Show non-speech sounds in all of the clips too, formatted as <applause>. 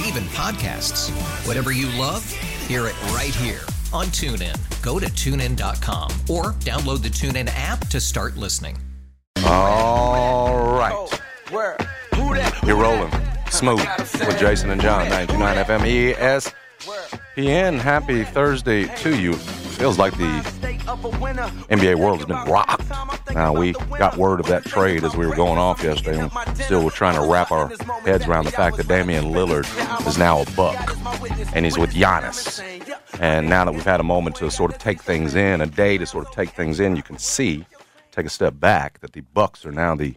Yes, oh. and even podcasts. Whatever you love, hear it right here on TuneIn. Go to tunein.com or download the TuneIn app to start listening. All right. You're rolling smooth with Jason and John, 99 FM ESPN. Happy Thursday to you. Feels like the NBA world has been rocked. Now, we got word of that trade as we were going off yesterday, and still we're trying to wrap our heads around the fact that Damian Lillard is now a buck, and he's with Giannis. And now that we've had a moment to sort of take things in, a day to sort of take things in, you can see, take a step back, that the Bucks are now the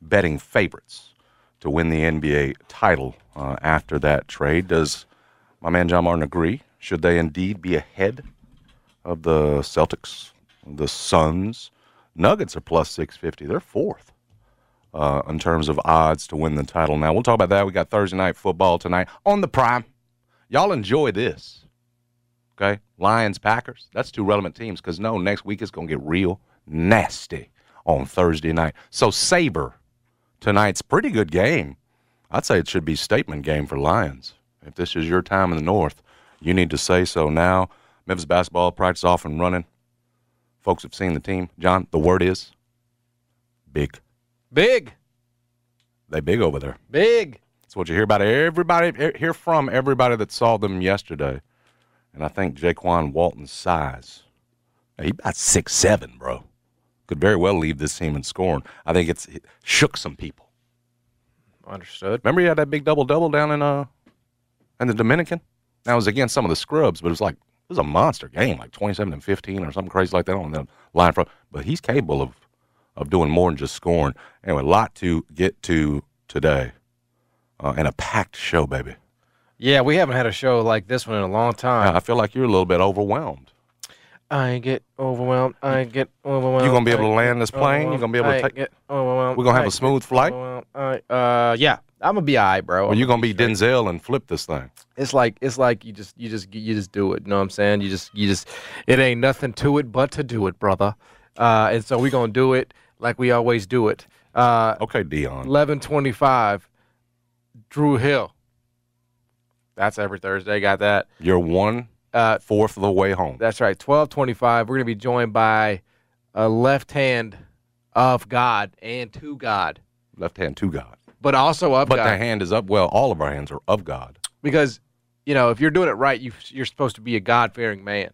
betting favorites to win the NBA title uh, after that trade. Does my man John Martin agree? Should they indeed be ahead of the Celtics, the Suns? Nuggets are plus 650. They're fourth uh, in terms of odds to win the title. Now, we'll talk about that. We got Thursday night football tonight on the prime. Y'all enjoy this. Okay? Lions, Packers. That's two relevant teams because no, next week is going to get real nasty on Thursday night. So, Sabre tonight's pretty good game. I'd say it should be statement game for Lions. If this is your time in the North, you need to say so now. Memphis basketball practice off and running. Folks have seen the team. John, the word is big. Big, They big over there. big. That's what you hear about everybody. Hear from everybody that saw them yesterday, and I think Jaykwon Walton's size. He about six seven, bro. Could very well leave this team in scoring. I think it's it shook some people. Understood. Remember he had that big double double down in uh in the Dominican. That was against some of the scrubs, but it was like it was a monster game, like twenty seven and fifteen or something crazy like that on the line front. But he's capable of of doing more than just scoring. Anyway, a lot to get to today, uh, and a packed show, baby. Yeah, we haven't had a show like this one in a long time. I feel like you're a little bit overwhelmed. I get overwhelmed. I get overwhelmed. You're gonna be able to land this plane? You're gonna be able to. I take- Get overwhelmed. We're gonna have I a smooth flight? uh, yeah, I'm gonna be alright, bro. Or you're gonna be Denzel and flip this thing? It's like it's like you just you just you just do it. You know what I'm saying? You just you just it ain't nothing to it but to do it, brother. Uh, and so we gonna do it like we always do it. Uh, Okay, Dion. eleven twenty five. Drew Hill. That's every Thursday. Got that. You're one Uh, fourth of the way home. That's right. Twelve twenty five. We're gonna be joined by a left hand of God and to God, Left hand to God. But also of But God. the hand is up. Well, all of our hands are of God. because you know if you're doing it right, you you're supposed to be a God fearing man,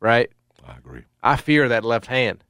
right? I agree. I fear that left hand.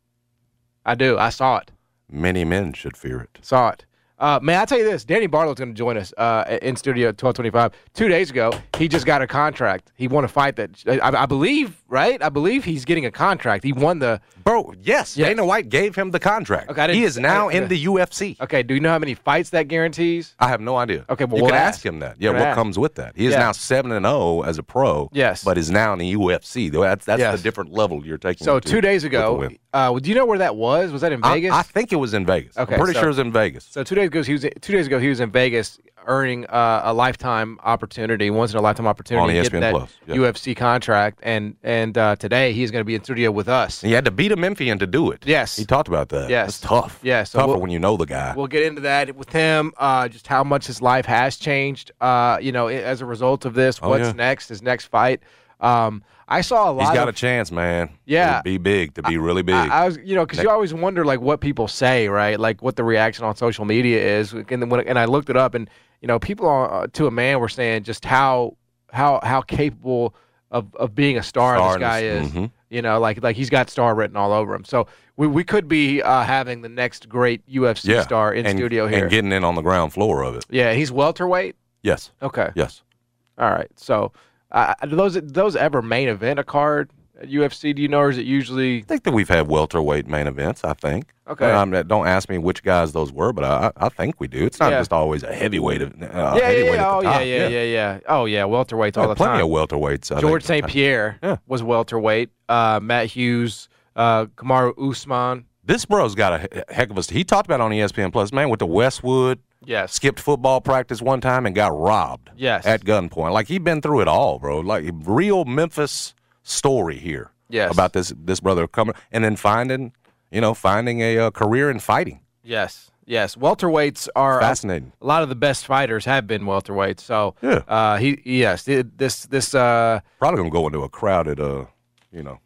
I do. I saw it. Many men should fear it. Saw it. Uh, man, I tell you this, Danny Barlow's going to join us uh, in studio at twelve twenty five. Two days ago, he just got a contract. He won a fight that I, I believe, right? I believe he's getting a contract. He won the. Bro, yes, Yeah. Dana White gave him the contract. Okay, he is now in the UFC. Okay, do you know how many fights that guarantees? I have no idea. Okay, well, you we'll can ask. ask him that. Yeah, We'll what ask. comes with that? He is Yeah. now seven and zero as a pro. Yes. but is now in the UFC. That's that's Yes. the different level you're taking. So to two days ago, uh, do you know where that was? Was that in Vegas? I, think it was in Vegas. Okay, I'm pretty so- sure it was in Vegas. So two days ago, he was two days ago he was in Vegas earning uh, a lifetime opportunity, once in a lifetime opportunity On to get ESPN that Plus, yeah. UFC contract, and and uh, today he's going to be in studio with us. And you had to beat a Memphian to do it. Yes. he talked about that. Yes. it's tough. Yeah, so tougher we'll- when you know the guy. We'll get into that with him, uh, just how much his life has changed, uh, you know, as a result of this. Oh, What's yeah. next? His next fight. Um, I saw a lot. He's got of, a chance, man. Yeah. to be big, to be really big. I, I was, you know, because you always wonder like what people say, right? Like what the reaction on social media is, and then when and I looked it up, and you know, people uh, to a man were saying just how how how capable of, of being a star this guy is- mhm. You know, like like he's got star written all over him. So we, we could be uh, having the next great UFC Yeah. star in and, studio here. and getting in on the ground floor of it. yeah, he's welterweight. Yes, Okay. yes. All right. So, uh, those those ever main event a card at UFC? Do you know, or is it usually I think that we've had welterweight main events. I think. Okay. Um, don't ask me which guys those were, but I, I think we do. It's not Yeah. just always a heavyweight. Uh, yeah, yeah, heavyweight yeah, oh yeah, yeah, yeah, yeah, oh yeah, welterweights all the plenty time. Plenty of welterweights. I George. St. Pierre Yeah. was welterweight. Uh, Matt Hughes, uh, Kamaru Usman. This bro's got a heck of a. He talked about on ESPN Plus, man, with the Westwood. Yes. Skipped football practice one time and got robbed. Yes. At gunpoint. Like he'd been through it all, bro. Like real Memphis story here. Yes. About this this brother coming and then finding, you know, finding a uh, career in fighting. Yes. Yes. Welterweights are Fascinating. A lot of the best fighters have been welterweights. So Yeah. uh, he yes th- this this uh, Probably gonna go into a crowded, uh, you know,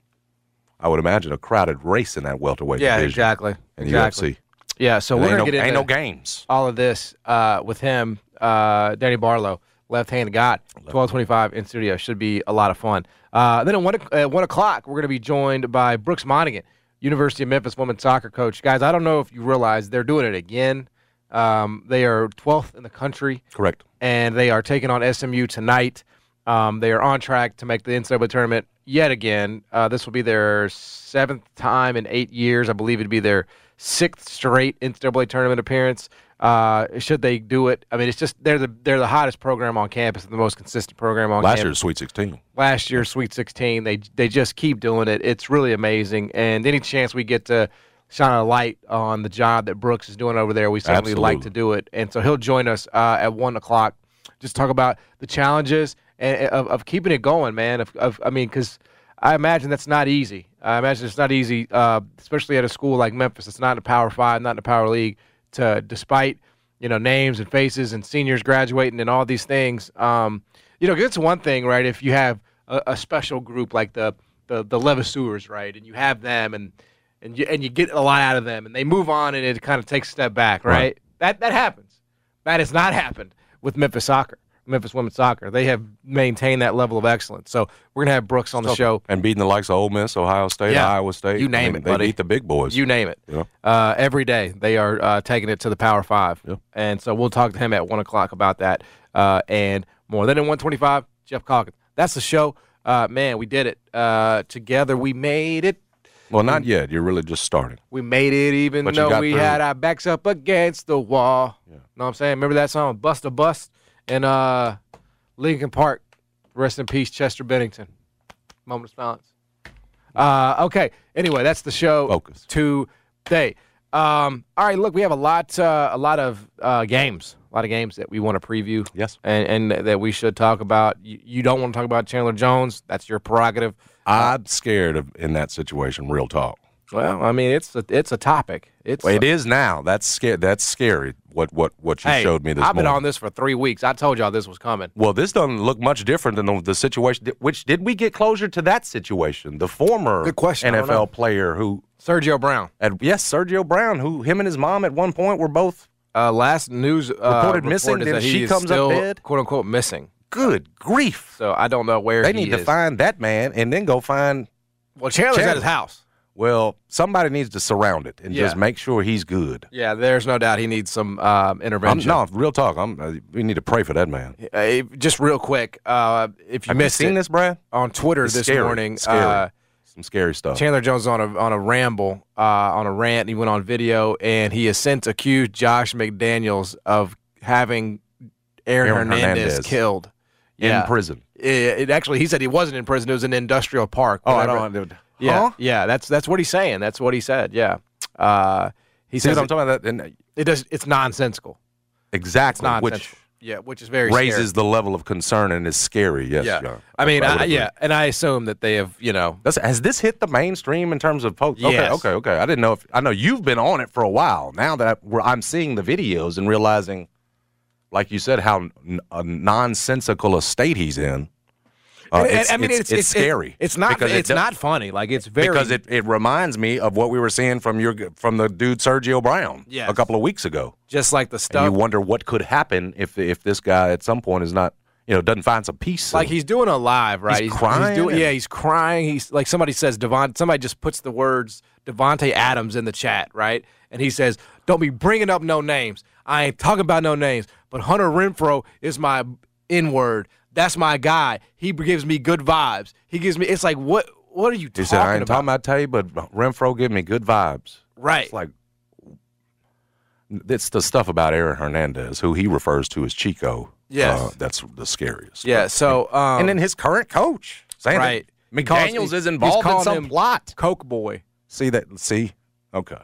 I would imagine a crowded race in that welterweight yeah division exactly in exactly UFC. Yeah. So we're gonna no, get into ain't no games. all of this uh, with him, uh, Danny Barlow, left hand of God, twelve twenty five in studio should be a lot of fun. Uh, then at one, at one o'clock, we're going to be joined by Brooks Monaghan, University of Memphis women's soccer coach. Guys, I don't know if you realize they're doing it again. Um, they are twelfth in the country, Correct. and they are taking on SMU tonight. Um, they are on track to make the NCAA tournament yet again. Uh, this will be their seventh time in eight years. I believe it'd be their sixth straight NCAA tournament appearance. Uh, should they do it? I mean, it's just they're the they're the hottest program on campus, the most consistent program on Last campus year's Sweet 16. last year's Sweet 16. They they just keep doing it. It's really amazing. And any chance we get to shine a light on the job that Brooks is doing over there, we certainly like to do it. And so he'll join us uh, at one o'clock. Just talk about the challenges and, of, of keeping it going, man. Of, of I mean, because I imagine that's not easy. I imagine it's not easy, uh, especially at a school like Memphis. It's not in the Power Five, not in the Power League. To despite you know names and faces and seniors graduating and all these things, um, you know it's one thing, right? If you have a, a special group like the the the Levasseurs, right, and you have them and and you and you get a lot out of them, and they move on, and it kind of takes a step back, right? Right. That that happens. That has not <laughs> happened with Memphis soccer, Memphis women's soccer. They have maintained that level of excellence. So we're gonna have Brooks on the show. And beating the likes of Ole Miss, Ohio State, Yeah. Iowa State. You I name mean, it, they buddy. beat the big boys. You name it. Yeah. Uh, every day they are uh, taking it to the Power Five, Yeah. and so we'll talk to him at one o'clock about that uh, and more. Then at one twenty-five, Jeff Calkins. That's the show. Uh, man, we did it uh, together. We made it. well, not yet. You're really just starting. We made it even though we through. had our backs up against the wall. You know what I'm saying? Remember that song, Bust a Bust? And uh, Linkin Park. Rest in peace, Chester Bennington. Moment of silence. Uh, okay. Anyway, that's the show Focus. today. Um, all right, look, we have a lot, uh, a lot of uh, games, a lot of games that we want to preview. Yes. and, and that we should talk about. You, you don't want to talk about Chandler Jones. That's your prerogative. I'm scared of in that situation. Real talk. Well, I mean, it's a, it's a topic. It's Well, it is now. That's scary. That's scary. What what what you Hey, showed me this I've been morning. on this for three weeks. I told y'all this was coming. Well, this doesn't look much different than the, the situation. Which did we get closure to that situation? The former question. I don't know. NFL player who, Sergio Brown. at, yes, Sergio Brown, who him and his mom at one point were both Uh, last news uh, Reported missing, is then she is comes up dead? quote unquote missing. good grief. So I don't know where They he need to find that man and then go find. Well, Chandler's at his house. Well, somebody needs to surround it and just make sure he's good. Yeah, there's no doubt he needs some I'm, intervention. no, real talk. I'm, uh, we need to pray for that man. Uh, just real quick, uh, if you Have you missed seen it, this, Brad? on Twitter It's this scary. morning, Scary. uh, Some scary stuff. Chandler Jones on a on a ramble, uh, on a rant. He went on video and he has since accused Josh McDaniels of having Aaron, Aaron Hernandez, Hernandez. killed. in Yeah. prison. It, it actually, he said he wasn't in prison. It was an industrial park. Oh, I don't. Yeah, Huh? yeah. That's that's what he's saying. That's what he said. Yeah. Uh, he See says what I'm talking about? That, and it does. It's nonsensical. It's exactly, nonsensical. which yeah, which is very raises scary. the level of concern and is scary. Yes, Yeah. John. I mean, would I, yeah, and I assume that they have, you know, That's, has this hit the mainstream in terms of? Okay, Yes. okay, okay. I didn't know if I know you've been on it for a while. Now that I, I'm seeing the videos and realizing, like you said, how n- a nonsensical a state he's in. Uh, And- and- it's, I mean, it's, it's scary. it's not. it It's not funny. Like it's very because it, it reminds me of what we were seeing from your from the dude Sergio Brown Yes. a couple of weeks ago. just like the And stuff. you wonder what could happen if if this guy at some point is not you know, doesn't find some peace. Like he's doing a live, right? He's crying doing, yeah, he's crying. He's like somebody says Devon. Somebody just puts the words Davante Adams in the chat, right? And he says, "Don't be bringing up no names. I ain't talking about no names. But Hunter Renfrow is my N word. That's my guy. He gives me good vibes. He gives me. It's like what? What are you talking said, I ain't about? talking about Tay, but Renfrow give me good vibes. right. It's like it's the stuff about Aaron Hernandez, who he refers to as Chico. Yes. uh, that's the scariest. yeah. So um, and then his current coach saying right. that He calls- McDaniels is he's involved in some plot. Coke boy. See that? See, okay.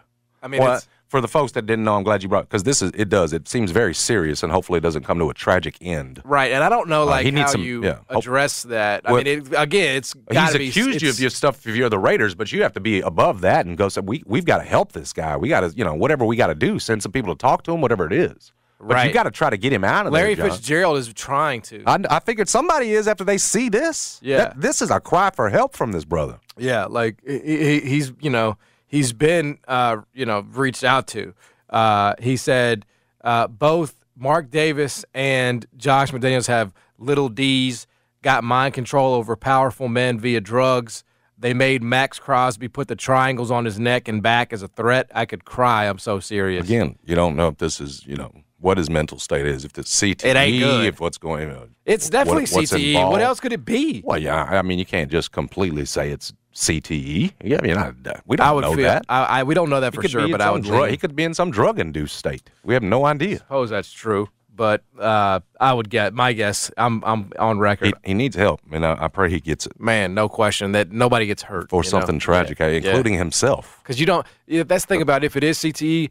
I mean, well, it's, for the folks that didn't know, I'm glad you brought because this is it does it seems very serious and hopefully it doesn't come to a tragic end. right. And I don't know Uh, like he needs how some- you yeah. Address that. I Well, mean, it, again, it's got He's be. accused you of your stuff if you're the Raiders, but you have to be above that and go. say we we've got to help this guy. We got to you know whatever we got to do. Send some people to talk to him, whatever it is. But you Right. got to try to get him out of Larry there. John. Fitzgerald is trying to. I, I figured somebody is after they see this. Yeah. That- this is a cry for help from this brother. Yeah, like he- he's you know he's been uh, you know reached out to. Uh, he said uh, both Mark Davis and Josh McDaniels have little D's, got mind control over powerful men via drugs. They made Maxx Crosby put the triangles on his neck and back as a threat. I could cry. I'm so serious. Again, you don't know if this is you know what his mental state is. If it's CTE, It ain't good. if what's going on. It's definitely what- CTE. What else could it be? Well, yeah. I mean, you can't just completely say it's CTE. Yeah, I mean, I, we don't I would know feel. that. I, I we don't know that He for sure, but I would. he could be in some drug-induced state. We have no idea. I suppose that's true, but uh, I would get my guess. I'm I'm on record. He, he needs help, and I, I pray he gets it man, no question that nobody gets hurt for something tragic, eh, including himself. Because you don't. yeah, That's the thing about if it is CTE,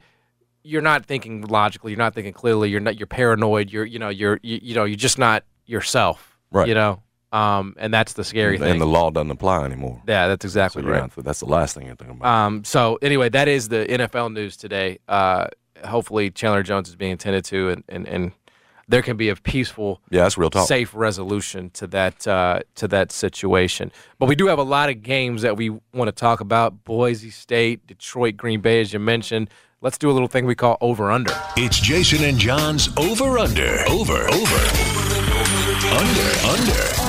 you're not thinking logically. You're not thinking clearly. You're not. You're paranoid. You're you know you're you, you know you're just not yourself. Right. You know. Um, and that's the scary thing. And the law doesn't apply anymore. yeah, that's exactly you're right. not- that's the last thing you're thinking about. Um, so anyway, that is the NFL news today. Uh, hopefully Chandler Jones is being attended to, and and, and there can be a peaceful yeah, that's real talk. safe resolution to that uh, to that situation. But we do have a lot of games that we want to talk about: Boise State, Detroit, Green Bay, as you mentioned. Let's do a little thing we call over under. It's Jason and John's over under. Over, over. Under, under.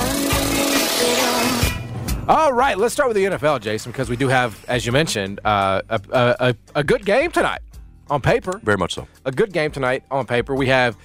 All right, let's start with the NFL, Jason, because we do have, as you mentioned, uh, a, a, a, good game tonight on paper. Very much so. a good game tonight on paper. We have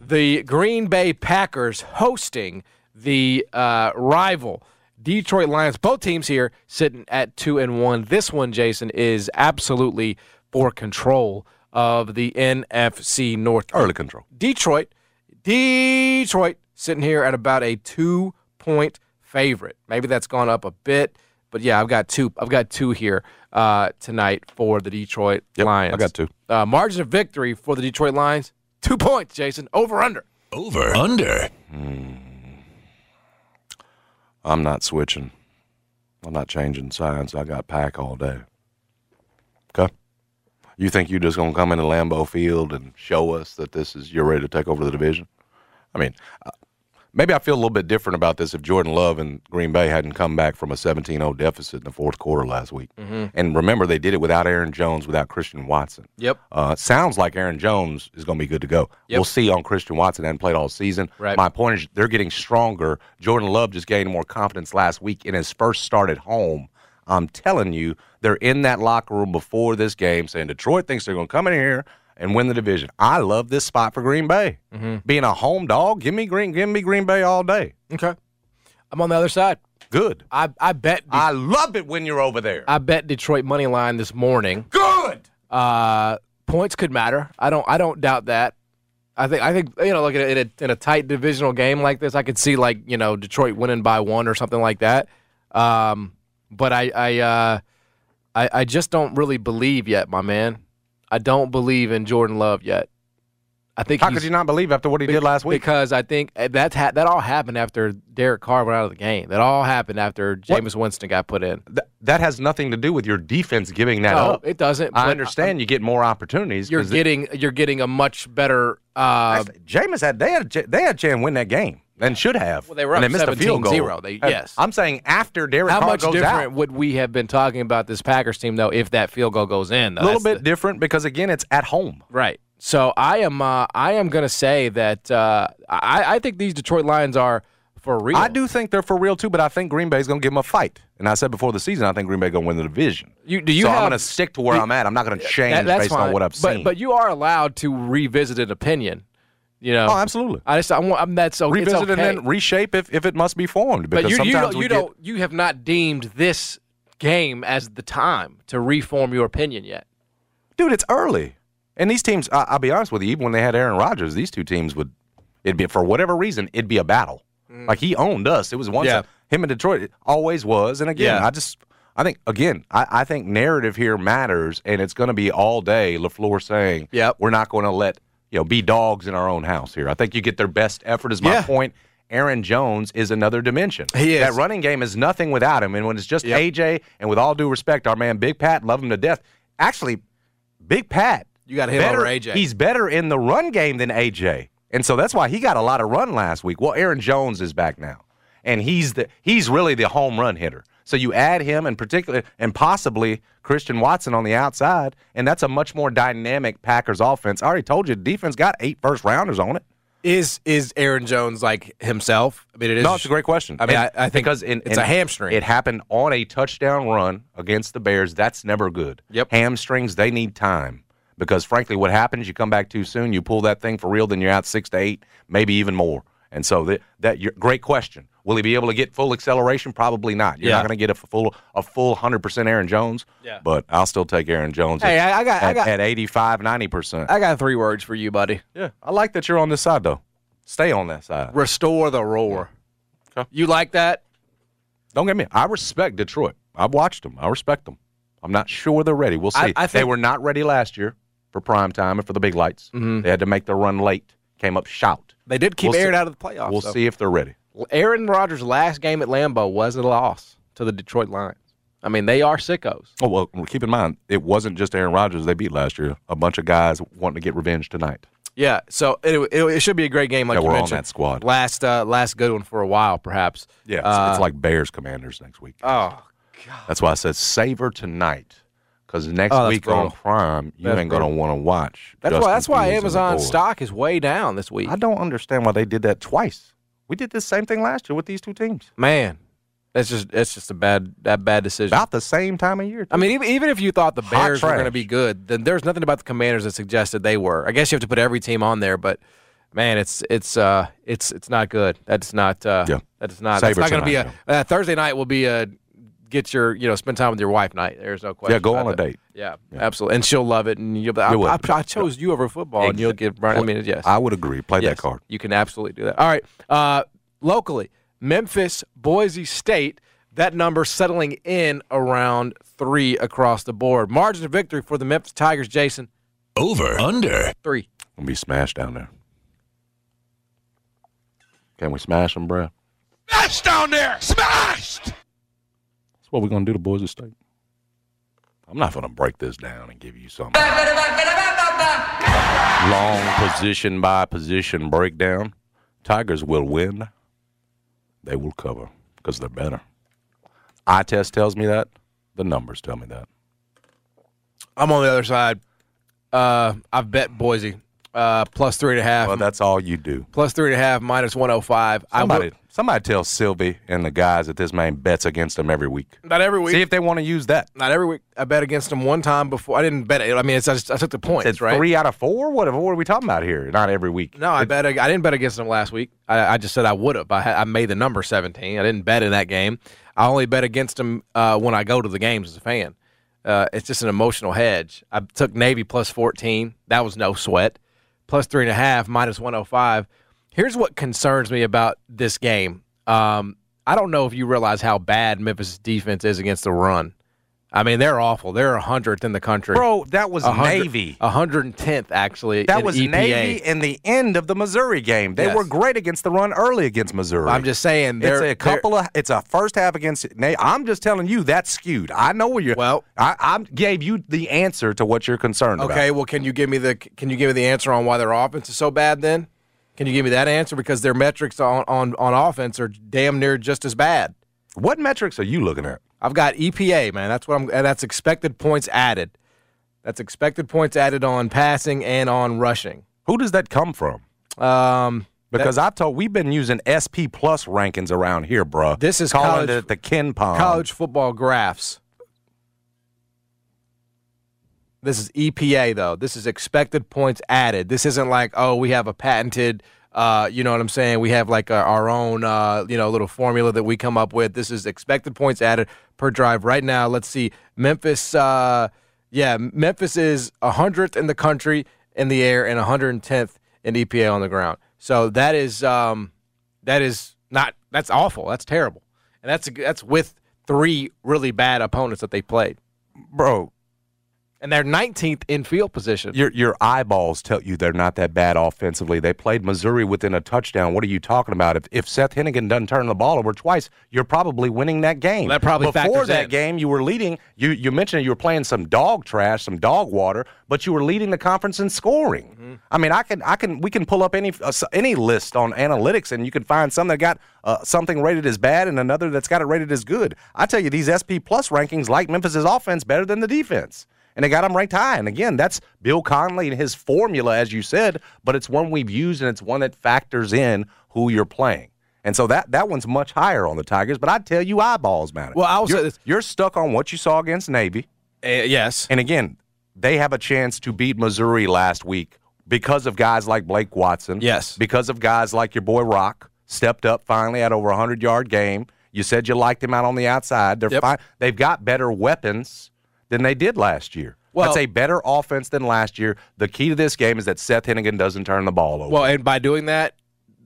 the Green Bay Packers hosting the uh, rival Detroit Lions. Both teams here sitting at two and one. This one, Jason, is absolutely for control of the NFC North. Early control. Detroit, Detroit sitting here at about a two point favorite. Maybe that's gone up a bit, but yeah, I've got two. I've got two here uh, tonight for the Detroit Yep, Lions. I got two. Uh, margin of victory for the Detroit Lions, two points. Jason, over under. Over, under. I'm not switching. I'm not changing sides. I got pack all day. Okay. You think you're just gonna come into Lambeau Field and show us that this is you're ready to take over the division? I mean, maybe I feel a little bit different about this if Jordan Love and Green Bay hadn't come back from a 17-0 deficit in the fourth quarter last week. And remember, they did it without Aaron Jones, without Christian Watson. Yep. Uh, sounds like Aaron Jones is going to be good to go. Yep. We'll see on Christian Watson. Hadn't played all season. Right. My point is they're getting stronger. Jordan Love just gained more confidence last week in his first start at home. I'm telling you, they're in that locker room before this game saying Detroit thinks they're going to come in here and win the division. I love this spot for Green Bay. Mm-hmm. Being a home dog, give me Green, give me Green Bay all day. Okay. I'm on the other side. Good. I I bet De- I love it when you're over there. I bet Detroit money line this morning. Good. Uh, points could matter. I don't I don't doubt that. I think I think you know, like in a, in a in a tight divisional game like this, I could see like you know Detroit winning by one or something like that. Um, but I I uh, I I just don't really believe yet, my man. I don't believe in Jordan Love yet. I think How could you not believe after what he did last week? Because I think uh, that's ha- that all happened after Derek Carr went out of the game. That all happened after Jameis Winston got put in. Th- that has nothing to do with your defense giving that No, up. it doesn't. I but understand you get more opportunities. You're 'cause it- getting you're getting a much better. Uh, Jameis had they had they had a chance to win that game and should have. Well, they were and up they missed a field goal. 17-0. They- yes. I'm saying after Derek how Carr much goes different out. would we have been talking about this Packers team though if that field goal goes in? A little bit different because again, it's at home. right. So I am uh, I am going to say that uh, I, I think these Detroit Lions are for real. I do think they're for real too, but I think Green Bay's going to give them a fight. And I said before the season, I think Green Bay going to win the division. You, do you so have, I'm going to stick to where I'm at. I'm not going to change that- based on what I've but, seen. But you are allowed to revisit an opinion. You know. oh, absolutely. I just I want I'm, that's okay. it's Revisit okay. and then reshape if, if it must be formed. Because But you, you don't you get, don't you have not deemed this game as the time to reform your opinion yet. dude, it's early. And these teams, I, I'll be honest with you, even when they had Aaron Rodgers, these two teams would, it'd be for whatever reason, it'd be a battle. Like he owned us. It was once Mm. Yeah. him in Detroit. It always was. And again, Yeah. I just, I think again, I, I think narrative here matters, and it's going to be all day. LaFleur saying, Yep. we're not going to let you know be dogs in our own house here. I think you get their best effort. Is my Yeah. point. Aaron Jones is another dimension. He is. That running game is nothing without him. And when it's just Yep. AJ, and with all due respect, our man Big Pat, love him to death. Actually, Big Pat. You got him better, over AJ. He's better in the run game than AJ. And so that's why he got a lot of run last week. Well, Aaron Jones is back now. And he's the he's really the home run hitter. So you add him and particular and possibly Christian Watson on the outside, and that's a much more dynamic Packers offense. I already told you the defense got eight first rounders on it. Is is Aaron Jones like himself? I mean, it is. No, it's a great question. I mean, I, I think because in, it's in- a hamstring. It happened on a touchdown run against the Bears. That's never good. Yep. Hamstrings, they need time because frankly, what happens? You come back too soon, you pull that thing for real, then you're out six to eight, maybe even more. And so that that you're, great question. Will he be able to get full acceleration? Probably not. You're Yeah. not going to get a full a full hundred percent Aaron Jones. Yeah. But I'll still take Aaron Jones. Hey, at, I- I got- I at, got- at 85, 90 percent. I got three words for you, buddy. Yeah, I like that you're on this side though. Stay on that side. Restore the roar. Okay. You like that? Don't get me. I respect Detroit. I've watched them. I respect them. I'm not sure they're ready. We'll see. I- I they were not ready last year for prime time and for the big lights. Mhm. They had to make the run late. Came up shout. They did keep We'll Aaron see. out of the playoffs. We'll though. see if they're ready. Aaron Rodgers' last game at Lambeau was a loss to the Detroit Lions. I mean, they are sickos. Oh well, keep in mind it wasn't just Aaron Rodgers they beat last year. A bunch of guys wanting to get revenge tonight. Yeah, so it, it, it should be a great game, like you were on mentioned. that squad. Last uh, last good one for a while, perhaps. Yeah, it's, Uh, it's like Bears Commanders next week. oh, God, That's why I said savor tonight because next Oh, week on. Prime you That's ain't gonna want to watch. that's Justin why that's why Fields Amazon stock is way down this week. I don't understand why they did that twice. We did the same thing last year with these two teams. Man, that's just that's just a bad that bad decision. About the same time of year. I mean, even, even if you thought the Hot Bears were going to be good, then there's nothing about the Commanders that suggested they were. I guess you have to put every team on there, but man, it's it's uh it's it's not good. That's not uh Yeah. that's not Savor that's not going to be a uh, Thursday night will be a get your you know spend time with your wife night. There's no question. yeah, go about on a that. date. Yeah, absolutely, and she'll love it, and you'll. I, You. I, I chose you over football, and you'll get. right. I mean, yes, I would agree. Play Yes, that card. You can absolutely do that. All right. Uh, locally, Memphis, Boise State, that number settling in around three across the board. Margin of victory for the Memphis Tigers, Jason, Over. Under. three. Gonna be smashed down there. Can we smash them, bruh? Smash down there! Smashed! That's what we're gonna do to Boise State. I'm not gonna break this down and give you some long position by position breakdown. Tigers will win. They will cover because they're better. Eye test tells me that. The numbers tell me that. I'm on the other side. Uh, I've bet Boise uh, plus three and a half. Well, that's all you do. plus three and a half, minus 105. I Somebody, will, somebody tell Sylvie and the guys that this man bets against them every week. not every week. See if they want to use that. not every week. I bet against them one time before. I didn't bet it. I mean, it's, I, just, I took the points, Said right? three out of four. What, what are we talking about here? Not every week. No, I bet. I didn't bet against them last week. I, I just said I would have. I, I made the number seventeen. I didn't bet in that game. I only bet against them uh, when I go to the games as a fan. Uh, it's just an emotional hedge. I took Navy plus fourteen. That was no sweat. Plus three and a half, minus one hundred five. Here's what concerns me about this game. Um, I don't know if you realize how bad Memphis' defense is against the run. I mean, they're awful. They're hundredth in the country. Bro, that was A hundred- Navy. 110th actually. That was EPA. Navy in the end of the Missouri game. They Yes. were great against the run early against Missouri. I'm just saying. it's they're- a couple of. It's a first half against. Na- I'm just telling you that's skewed. I know where you're. Well- I, I gave you the answer to what you're concerned about. Okay, well, can you give me the can you give me the answer on why their offense is so bad? Then, can you give me that answer because their metrics on on, on offense are damn near just as bad. What metrics are you looking at? I've got EPA, man. That's what I'm. And that's expected points added. That's expected points added on passing and on rushing. Who does that come from? Um, Because I've told we've been using SP plus rankings around here, bruh. This is calling college- it the KenPom. college football graphs. This is EPA though. This is expected points added. This isn't like oh we have a patented. Uh, you know what I'm saying? We have like a, our own, uh, you know, little formula that we come up with. This is expected points added per drive. Right now, let's see. Memphis, uh, yeah, Memphis is 100th in the country in the air and 110th in EPA on the ground. So that is, um, that is not. That's awful. That's terrible. And that's that's with three really bad opponents that they played, bro. And they're 19th in field position. Your your eyeballs tell you they're not that bad offensively. They played Missouri within a touchdown. What are you talking about? If if Seth Henigan doesn't turn the ball over twice, you're probably winning that game. That probably before that in. game you were leading. You you mentioned you were playing some dog trash, some dog water, but you were leading the conference in scoring. Mm-hmm. I mean, I can I can we can pull up any uh, any list on analytics and you can find some that got uh, something rated as bad and another that's got it rated as good. I tell you, these SP plus rankings like Memphis's offense better than the defense and they got him ranked high. And again, that's Bill Connelly and his formula, as you said, but it's one we've used and it's one that factors in who you're playing. And so that that one's much higher on the Tigers. But I tell you, eyeballs matter. Well, I will say you're, this- you're stuck on what you saw against Navy. Uh, yes. And again, they have a chance to beat Missouri last week because of guys like Blake Watson. Yes. Because of guys like your boy Rock stepped up finally at over a hundred yard game. You said you liked him out on the outside. They're Yep. fine. They've got better weapons than they did last year. Well- That's a better offense than last year. The key to this game is that Seth Henigan doesn't turn the ball over. Well, and by doing that,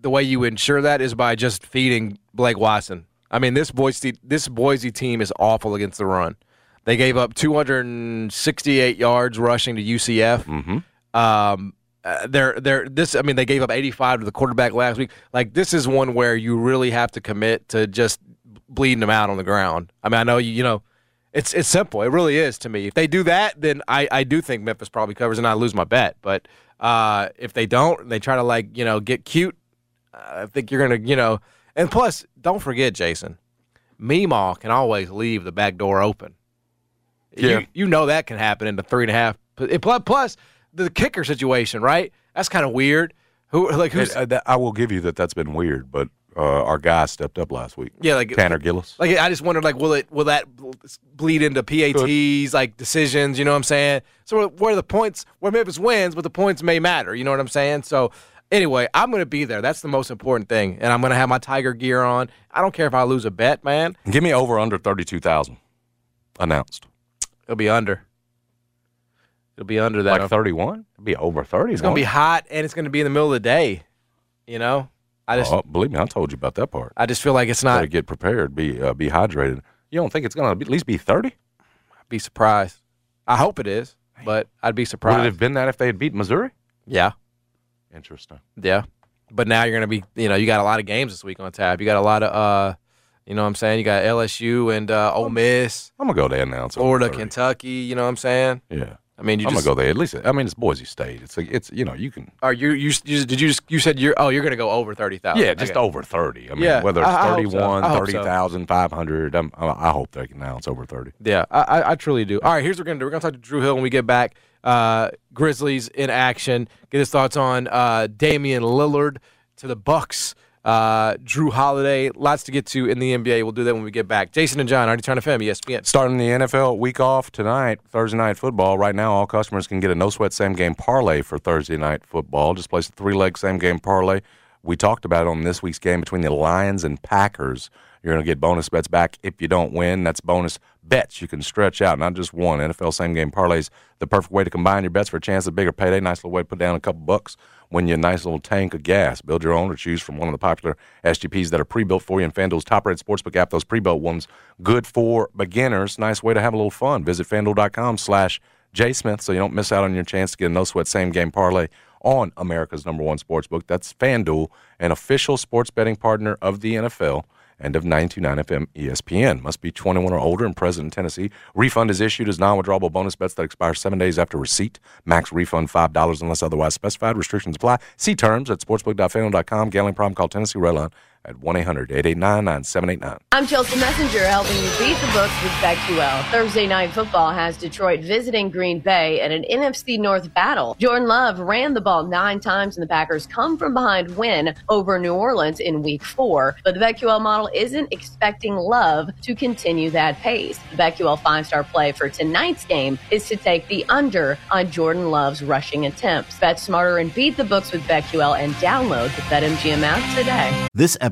the way you ensure that is by just feeding Blake Watson. I mean, this Boise this Boise team is awful against the run. They gave up 268 yards rushing to UCF. Mm-hmm. Um, uh, they're they're this. I mean, they gave up 85 to the quarterback last week. Like this is one where you really have to commit to just bleeding them out on the ground. I mean, I know you you know. It's it's simple. It really is to me. If they do that, then I, I do think Memphis probably covers, and I lose my bet. But uh, if they don't, they try to like you know get cute. I think you're gonna you know. And plus, don't forget, Jason, Meemaw can always leave the back door open. Yeah. You, you know that can happen in the three and a half. Plus, plus the kicker situation, right? That's kind of weird. Who like who's It- I will give you that that's been weird, but uh, our guy stepped up last week. yeah like Tanner Gillis. Like I just wondered, like, will it will that bleed into PATs, like decisions? You know what I'm saying? So where the points, where Memphis wins, but the points may matter. You know what I'm saying? So anyway, I'm gonna be there. That's the most important thing, and I'm gonna have my Tiger gear on. I don't care if I lose a bet, man. Give me over under thirty two thousand. Announced. It'll be under. It'll be under that. Like thirty one. It'll be over thirty. it's gonna be hot, and it's gonna be in the middle of the day. You know, I just Oh, believe me, I told you about that part. I just feel like it's Got not. to get prepared, be uh, be hydrated. You don't think it's going to at least be 30? Be surprised. I hope it is, but I'd be surprised. Would it surprised. have been that if they had beat Missouri? yeah. Interesting. Yeah. But now you're going to be, you know, you got a lot of games this week on tap. You got a lot of, uh, you know what I'm saying? You got LSU and uh, Ole Miss, I'm going to go there now. It's over Florida, Kentucky. You know what I'm saying? Yeah. I mean, you I'm just going to go there. At least, I mean, it's Boise State. It's, like it's you know, you can. are you, you, you did you just, you said you're, oh, you're going to go over 30,000. Yeah, just Okay. over 30. I mean, Yeah, whether it's I- I hope 31, I so. 30,500, I'm- I I hope they can now. It's over 30. Yeah, I, I, I truly do. All right, here's what we're gonna do. We're gonna talk to Drew Hill when we get back. Uh, Grizzlies in action. Get his thoughts on uh, Damian Lillard to the Bucks. Uh, Jrue Holiday. Lots to get to in the NBA. We'll do that when we get back. Jason and John, already trying to FM, ESPN. Starting the NFL week off tonight, Thursday night football. Right now, all customers can get a no sweat same game parlay for Thursday night football. Just place a three leg same game parlay. We talked about it on this week's game between the Lions and Packers. You're going to get bonus bets back if you don't win. That's bonus bets you can stretch out, not just one. NFL same game parlays, the perfect way to combine your bets for a chance at bigger payday. Nice little way to put down a couple bucks. Win you a nice little tank of gas. Build your own or choose from one of the popular SGPs that are pre-built for you in FanDuel's top-rated sportsbook app. Those pre-built ones, good for beginners. Nice way to have a little fun. Visit FanDuel.com slash jsmith so you don't miss out on your chance to get a no-sweat same-game parlay on America's number one sportsbook. That's FanDuel, an official sports betting partner of the NFL and of 929 FM ESPN. Must be 21 or older and present in Tennessee. Refund is issued as non-withdrawable bonus bets that expire seven days after receipt. Max refund $5 unless otherwise specified. Restrictions apply. See terms at sportsbook.fanduel.com. Gambling problem call Tennessee Redline at 1 800 889 9789. I'm Chelsea Messenger, helping you beat the books with BetQL. Thursday night football has Detroit visiting Green Bay at an NFC North battle. Jordan Love ran the ball nine times, and the Packers come from behind win over New Orleans in Week Four. But the BetQL model isn't expecting Love to continue that pace. The BetQL five-star play for tonight's game is to take the under on Jordan Love's rushing attempts. Bet smarter and beat the books with BetQL, and download the BetMGM app today. This episode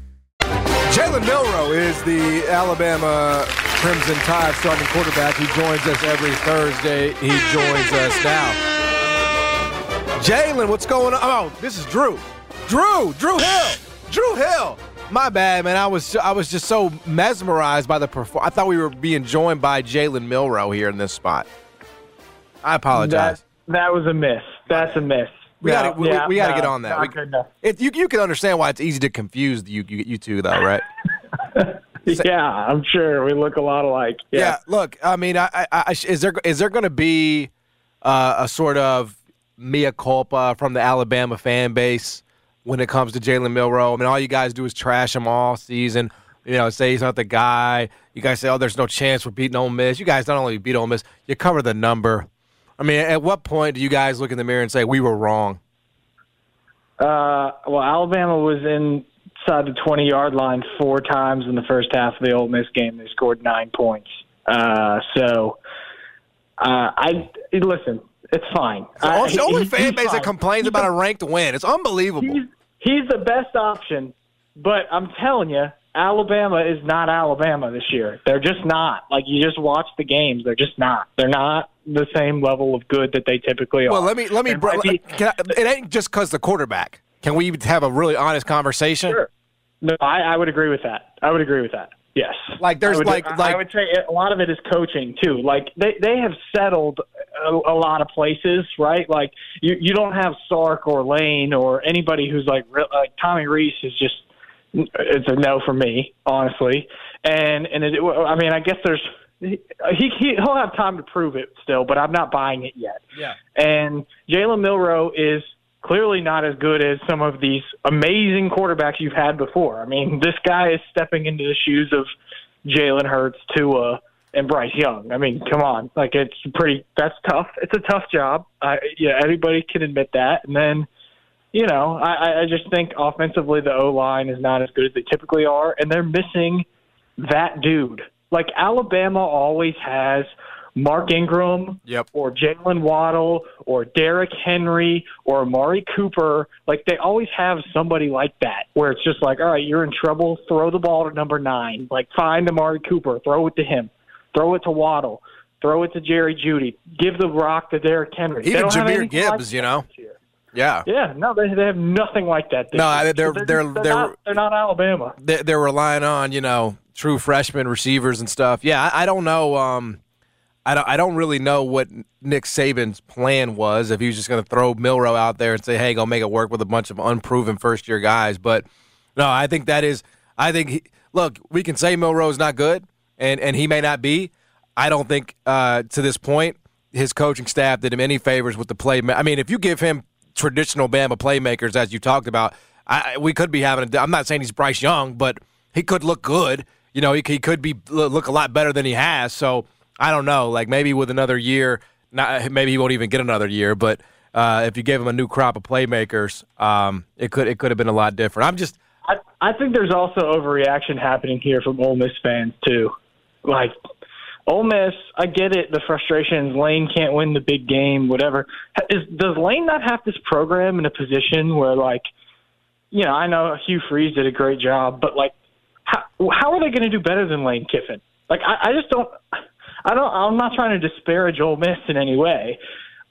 Jalen Milroe is the Alabama Crimson Tide starting quarterback. He joins us every Thursday. He joins us now. Jalen, what's going on? Oh, this is Drew. Drew, Drew Hill, Drew Hill. My bad, man. I was I was just so mesmerized by the perform. I thought we were being joined by Jalen Milroe here in this spot. I apologize. That, that was a miss. That's a miss. We Yeah, gotta we, yeah, we gotta no, get on that. We- it, you you can understand why it's easy to confuse you you, you two though, right? <laughs> Yeah, I'm sure we look a lot alike. Yeah. Yeah. look, I mean, I, I, I is there is there going to be uh, a sort of mea culpa from the Alabama fan base when it comes to Jalen Milroe? I mean, all you guys do is trash him all season. You know, say he's not the guy. You guys say, "Oh, there's no chance we're beating Ole Miss." You guys not only beat Ole Miss, you cover the number. I mean, at what point do you guys look in the mirror and say we were wrong? Uh, well, Alabama was inside the 20 yard line four times in the first half of the Ole Miss game. They scored nine points. Uh, so, uh, I listen. It's fine. The I- only he- fan base that complains He's about a ranked win. It's unbelievable. He's, he's the best option, but I'm telling you, Alabama is not Alabama this year. They're just not. Like you just watch the games, they're just not. They're not the same level of good that they typically are. Well, let me let me. Bro, be- can I, it ain't just because the quarterback. Can we have a really honest conversation? Sure. No, I, I would agree with that. I would agree with that. Yes. Like, there's I would, like- I- like- I would say a lot of it is coaching too. Like they they have settled a, a lot of places, right? Like you you don't have Sark or Lane or anybody who's like like Tommy Rees is just it's a no for me, honestly. And and it, I mean, I guess there's he, he he'll have time to prove it still, but I'm not buying it yet. Yeah. And Jalen Milroe is clearly not as good as some of these amazing quarterbacks you've had before. I mean, this guy is stepping into the shoes of Jalen Hurts, Tua, and Bryce Young. I mean, come on, like it's pretty. That's tough. It's a tough job. I, yeah, everybody can admit that. And then, you know, I, I just think offensively the O line is not as good as they typically are, and they're missing that dude. Like Alabama always has Mark Ingram Yep. or Jaylen Waddle or Derrick Henry or Amari Cooper. Like they always have somebody like that where it's just like, all right, you're in trouble. Throw the ball to number nine. Like find Amari Cooper. Throw it to him. Throw it to Waddle. Throw it to Jerry Jeudy. Give the rock to Derrick Henry. Even Jahmyr like Gibbs, you know. year. Yeah. Yeah, no, they, they have nothing like that. No, year. They're- they're- they're, they're- not, they're not Alabama. They're, they're relying on you know true freshman receivers and stuff. Yeah, I, I don't know. Um, I don't. I don't really know what Nick Saban's plan was. If he was just going to throw Milroe out there and say, "Hey, go make it work with a bunch of unproven first year guys." But no, I think that is. I think. He, look, we can say Milroe's not good, and and he may not be. I don't think uh, to this point his coaching staff did him any favors with the play. I mean, if you give him traditional Bama playmakers as you talked about. I, we could be having. I'm not saying he's Bryce Young, but he could look good. You know, he, he could be look a lot better than he has. So I don't know. Like maybe with another year, not maybe he won't even get another year. But uh, if you gave him a new crop of playmakers, um, it could it could have been a lot different. I'm just. I, I think there's also overreaction happening here from Ole Miss fans too. Like Ole Miss, I get it. The frustrations. Lane can't win the big game. Whatever. Is, does Lane not have this program in a position where, like, you know, I know Hugh Freeze did a great job, but like, how, how are they going to do better than Lane Kiffin? Like, I, I just don't. I don't. I'm not trying to disparage Ole Miss in any way.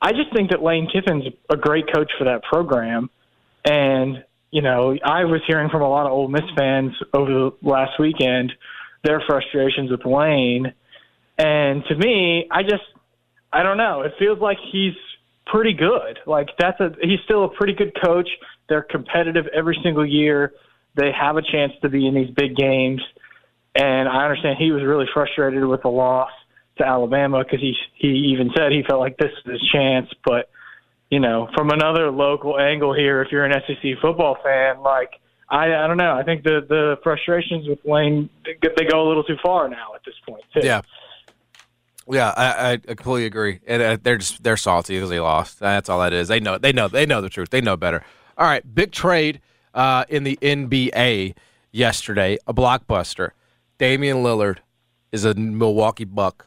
I just think that Lane Kiffin's a great coach for that program, and you know, I was hearing from a lot of Ole Miss fans over the last weekend their frustrations with Lane, and to me, I just, I don't know. It feels like he's pretty good. Like that's a he's still a pretty good coach. They're competitive every single year. They have a chance to be in these big games. And I understand he was really frustrated with the loss to Alabama because he he even said he felt like this was his chance. But you know, from another local angle here, if you're an SEC football fan, like I I don't know, I think the the frustrations with Lane they go a little too far now at this point. Too. Yeah. Yeah, I, I completely agree. And uh, they're just they're salty because they lost. That's all that is. They know they know they know the truth. They know better. All right, big trade uh, in the NBA yesterday, a blockbuster. Damian Lillard is a Milwaukee Buck,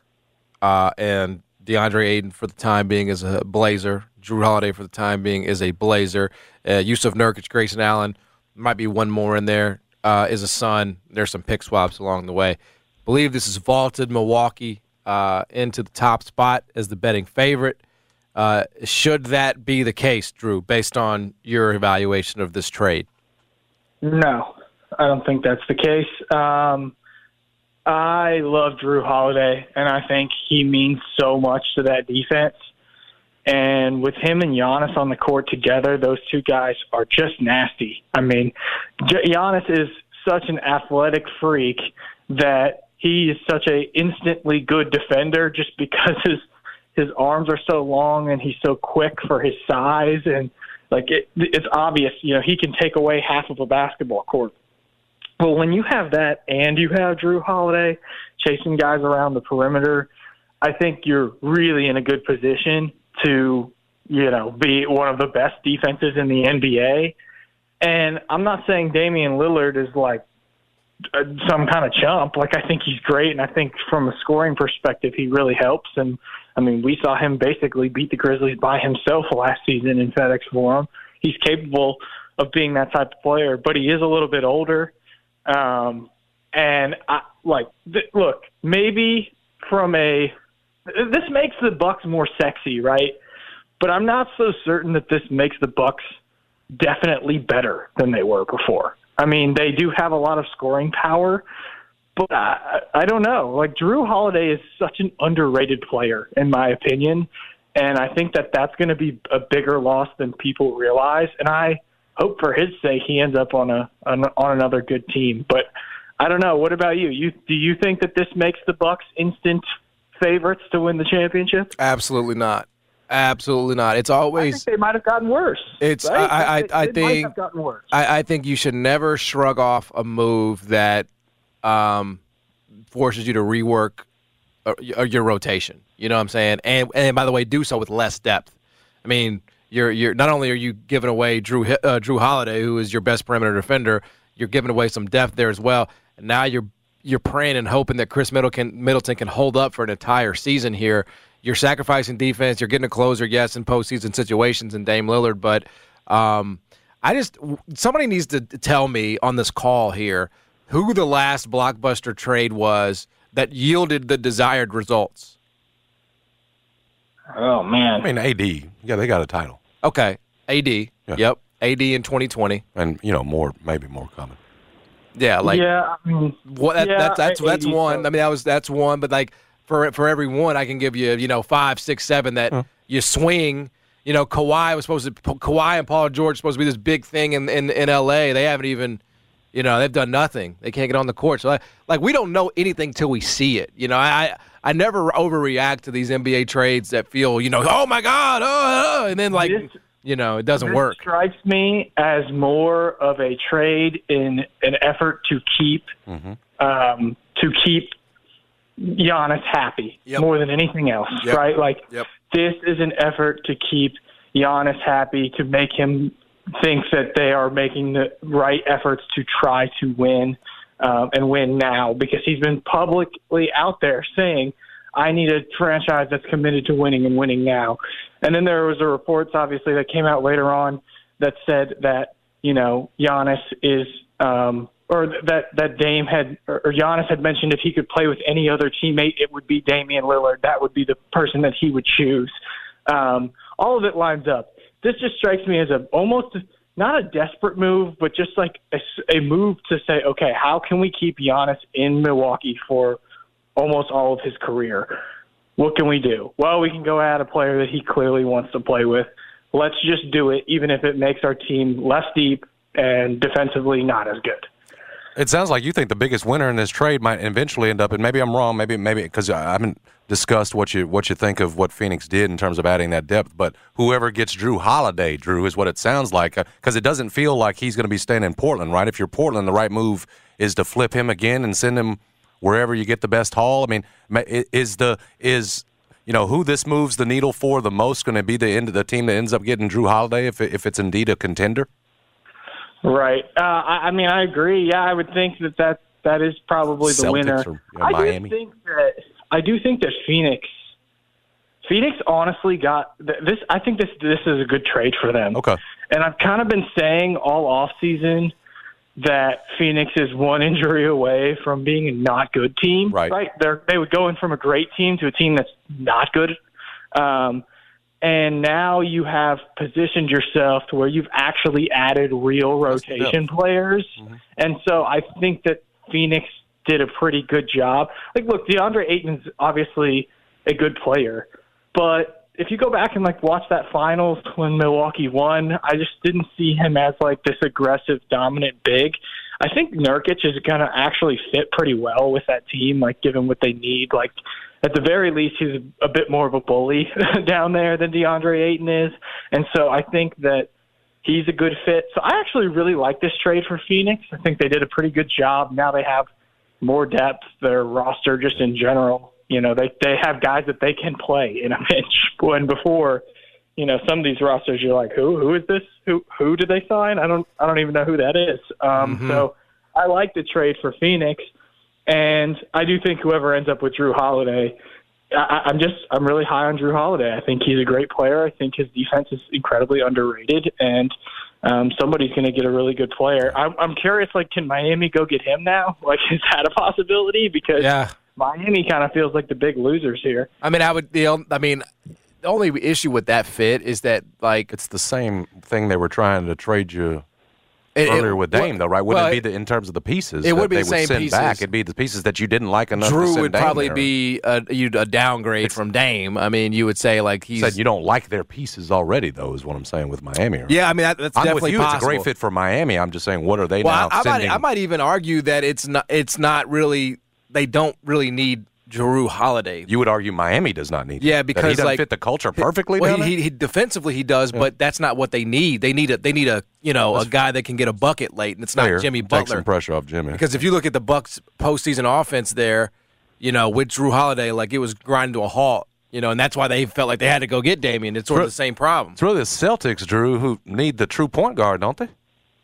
uh, and DeAndre Ayton for the time being is a Blazer. Jrue Holiday for the time being is a Blazer. Uh, Jusuf Nurkic, Grayson Allen, might be one more in there. Uh, is a Sun. There's some pick swaps along the way. Believe this is vaulted Milwaukee uh, into the top spot as the betting favorite. Uh, should that be the case, Drew, based on your evaluation of this trade? No, I don't think that's the case. Um, I love Jrue Holiday, and I think he means so much to that defense. And with him and Giannis on the court together, those two guys are just nasty. I mean, Giannis is such an athletic freak that he is such a instantly good defender just because his his arms are so long and he's so quick for his size. And like it, it's obvious you know he can take away half of a basketball court. Well when you have that and you have Jrue Holiday chasing guys around the perimeter I think you're really in a good position to you know be one of the best defenses in the NBA and I'm not saying Damian Lillard is like some kind of chump. Like I think he's great, and I think from a scoring perspective, he really helps. And I mean, we saw him basically beat the Grizzlies by himself last season in FedEx Forum. He's capable of being that type of player, but he is a little bit older. Um, and I like th- look, maybe from a this makes the Bucks more sexy, right? But I'm not so certain that this makes the Bucks definitely better than they were before. I mean, they do have a lot of scoring power, but I, I don't know. Like Jrue Holiday is such an underrated player, in my opinion, and I think that that's going to be a bigger loss than people realize. And I hope for his sake he ends up on a on, on another good team. But I don't know. What about you? You do you think that this makes the Bucks instant favorites to win the championship? Absolutely not. Absolutely not. It's always. I think they might have gotten worse. It's. right? I. I. They- I they think. have gotten worse. I, I think you should never shrug off a move that um, forces you to rework uh, your rotation. You know what I'm saying? And and by the way, do so with less depth. I mean, you're you're not only are you giving away Jrue uh, Jrue Holiday, who is your best perimeter defender, you're giving away some depth there as well. And now you're you're praying and hoping that Khris Middleton Middleton can hold up for an entire season here. You're sacrificing defense. You're getting a closer, yes, in postseason situations in Dame Lillard, but um, I just somebody needs to tell me on this call here who the last blockbuster trade was that yielded the desired results. Oh man. I mean, AD. Yeah, they got a title, Okay, AD. Yep, AD in 2020. and you know more, maybe more coming. Yeah, like yeah, I mean, what? That, yeah, that's that's I- that's one. so- I mean, that was that's one. But like for for every one, I can give you you know five, six, seven that you swing. You know, Kawhi was supposed to Kawhi and Paul George supposed to be this big thing in in, in L.A. They haven't even. You know, they've done nothing. They can't get on the court. So, like, like we don't know anything till we see it. You know, I I never overreact to these NBA trades that feel, you know, oh my God, oh, oh and then like This- you know, it doesn't this work. strikes me as more of a trade in an effort to keep um, to keep Giannis happy more than anything else, Yep. right? Like Yep. this is an effort to keep Giannis happy, to make him think that they are making the right efforts to try to win um, and win now, because he's been publicly out there saying, "I need a franchise that's committed to winning and winning now." And then there was a reports, obviously, that came out later on that said that you know Giannis is, um, or that that Dame had, or Giannis had mentioned if he could play with any other teammate, it would be Damian Lillard. That would be the person that he would choose. Um, all of it lines up. This just strikes me as a almost not a desperate move, but just like a, a move to say, okay, how can we keep Giannis in Milwaukee for almost all of his career? What can we do? Well, we can go add a player that he clearly wants to play with. Let's just do it, even if it makes our team less deep and defensively not as good. It sounds like you think the biggest winner in this trade might eventually end up, and maybe I'm wrong, maybe maybe because I haven't discussed what you what you think of what Phoenix did in terms of adding that depth. But whoever gets Jrue Holiday, Drew, is what it sounds like uh, because it doesn't feel like he's going to be staying in Portland, right? If you're Portland, the right move is to flip him again and send him wherever you get the best haul. I mean, is the is you know who this moves the needle for the most going to be the end of the team that ends up getting Jrue Holiday if if it's indeed a contender? Right. Uh, I, I mean, I agree. Yeah, I would think that that, that is probably the Celtics winner. or, yeah, I Miami. do think that I do think that Phoenix, Phoenix honestly got this. I think this this is a good trade for them. Okay. And I've kind of been saying all off season that Phoenix is one <laughs> injury away from being a not good team. Right. Right. They're they would go in from a great team to a team that's not good. Um, and now you have positioned yourself to where you've actually added real rotation players. Mm-hmm. And so I think that Phoenix did a pretty good job. Like, look, DeAndre Ayton's obviously a good player, but if you go back and like watch that finals when Milwaukee won, I just didn't see him as like this aggressive, dominant big. I think Nurkic is going to actually fit pretty well with that team, like given what they need. Like at the very least, he's a bit more of a bully <laughs> down there than DeAndre Ayton is, and so I think that he's a good fit. So I actually really like this trade for Phoenix. I think they did a pretty good job. Now they have more depth. Their roster, just in general, you know, they they have guys that they can play in a <laughs> pinch. When before, you know, some of these rosters, you're like, who who is this? Who who did they sign? I don't I don't even know who that is. Um, Mhm. So I like the trade for Phoenix, and I do think whoever ends up with Jrue Holiday. I, I'm just I'm really high on Jrue Holiday. I think he's a great player. I think his defense is incredibly underrated, and um, somebody's going to get a really good player. I'm, I'm curious, like, can Miami go get him now? <laughs> Like, is that a possibility? Because Yeah. Miami kind of feels like the big losers here. I mean, I would. The, on- I mean, the only issue with that fit is that like it's the same thing they were trying to trade you It- it- earlier with Dame, well- though, right? Wouldn't well, it be the, in terms of the pieces? it would that be they the same would send pieces. back. It'd be the pieces that you didn't like enough. to Drew send would Dame probably there. be a, you'd a downgrade from Dame. I mean, you would say like he's Said you don't like their pieces already, though, is what I'm saying with Miami. right? Yeah, I mean that, that's I'm definitely with you. possible. It's a great fit for Miami. I'm just saying, what are they well, now I, I sending? might I might even argue that it's not it's not really they don't really need Jrue Holiday. you would argue Miami does not need. Yeah, him, that because he doesn't like fit the culture perfectly. Well, he, he, defensively he does, but that's not what they need. They need a they need a you know a guy that can get a bucket late, and it's not Fair. Jimmy Take Butler. some pressure off Jimmy. Because if you look at the Bucks postseason offense there, you know with Jrue Holiday, like it was grinding to a halt. You know, and that's why they felt like they had to go get Damian. It's sort of the same problem. It's really the Celtics, Drew, who need the true point guard, don't they? I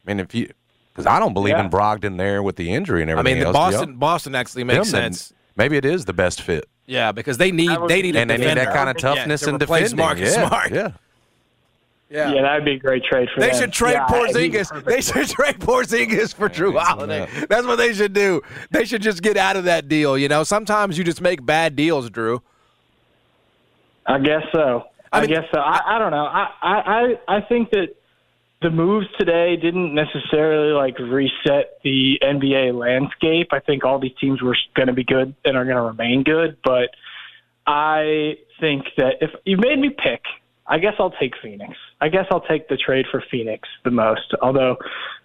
mean, if you because I don't believe Yeah. in Brogdon there with the injury and everything. I mean, the else. Boston Boston actually makes sense. Maybe it is the best fit. Yeah, because they need they need a and they need that kind of Yeah, toughness to and replace defending. Marcus yeah, Smart. yeah. Yeah. Yeah, that'd be a great trade for them. They them. should trade Yeah, Porzingis. They should trade Porzingis for Jrue Holiday. That's what they should do. They should just get out of that deal. You know, sometimes you just make bad deals, Drew. I guess so. I, guess so. I, I don't know. I, I I I think that the moves today didn't necessarily like reset the NBA landscape. I think all these teams were going to be good and are going to remain good, but I think that if you made me pick, I guess I'll take Phoenix. I guess I'll take the trade for Phoenix the most. Although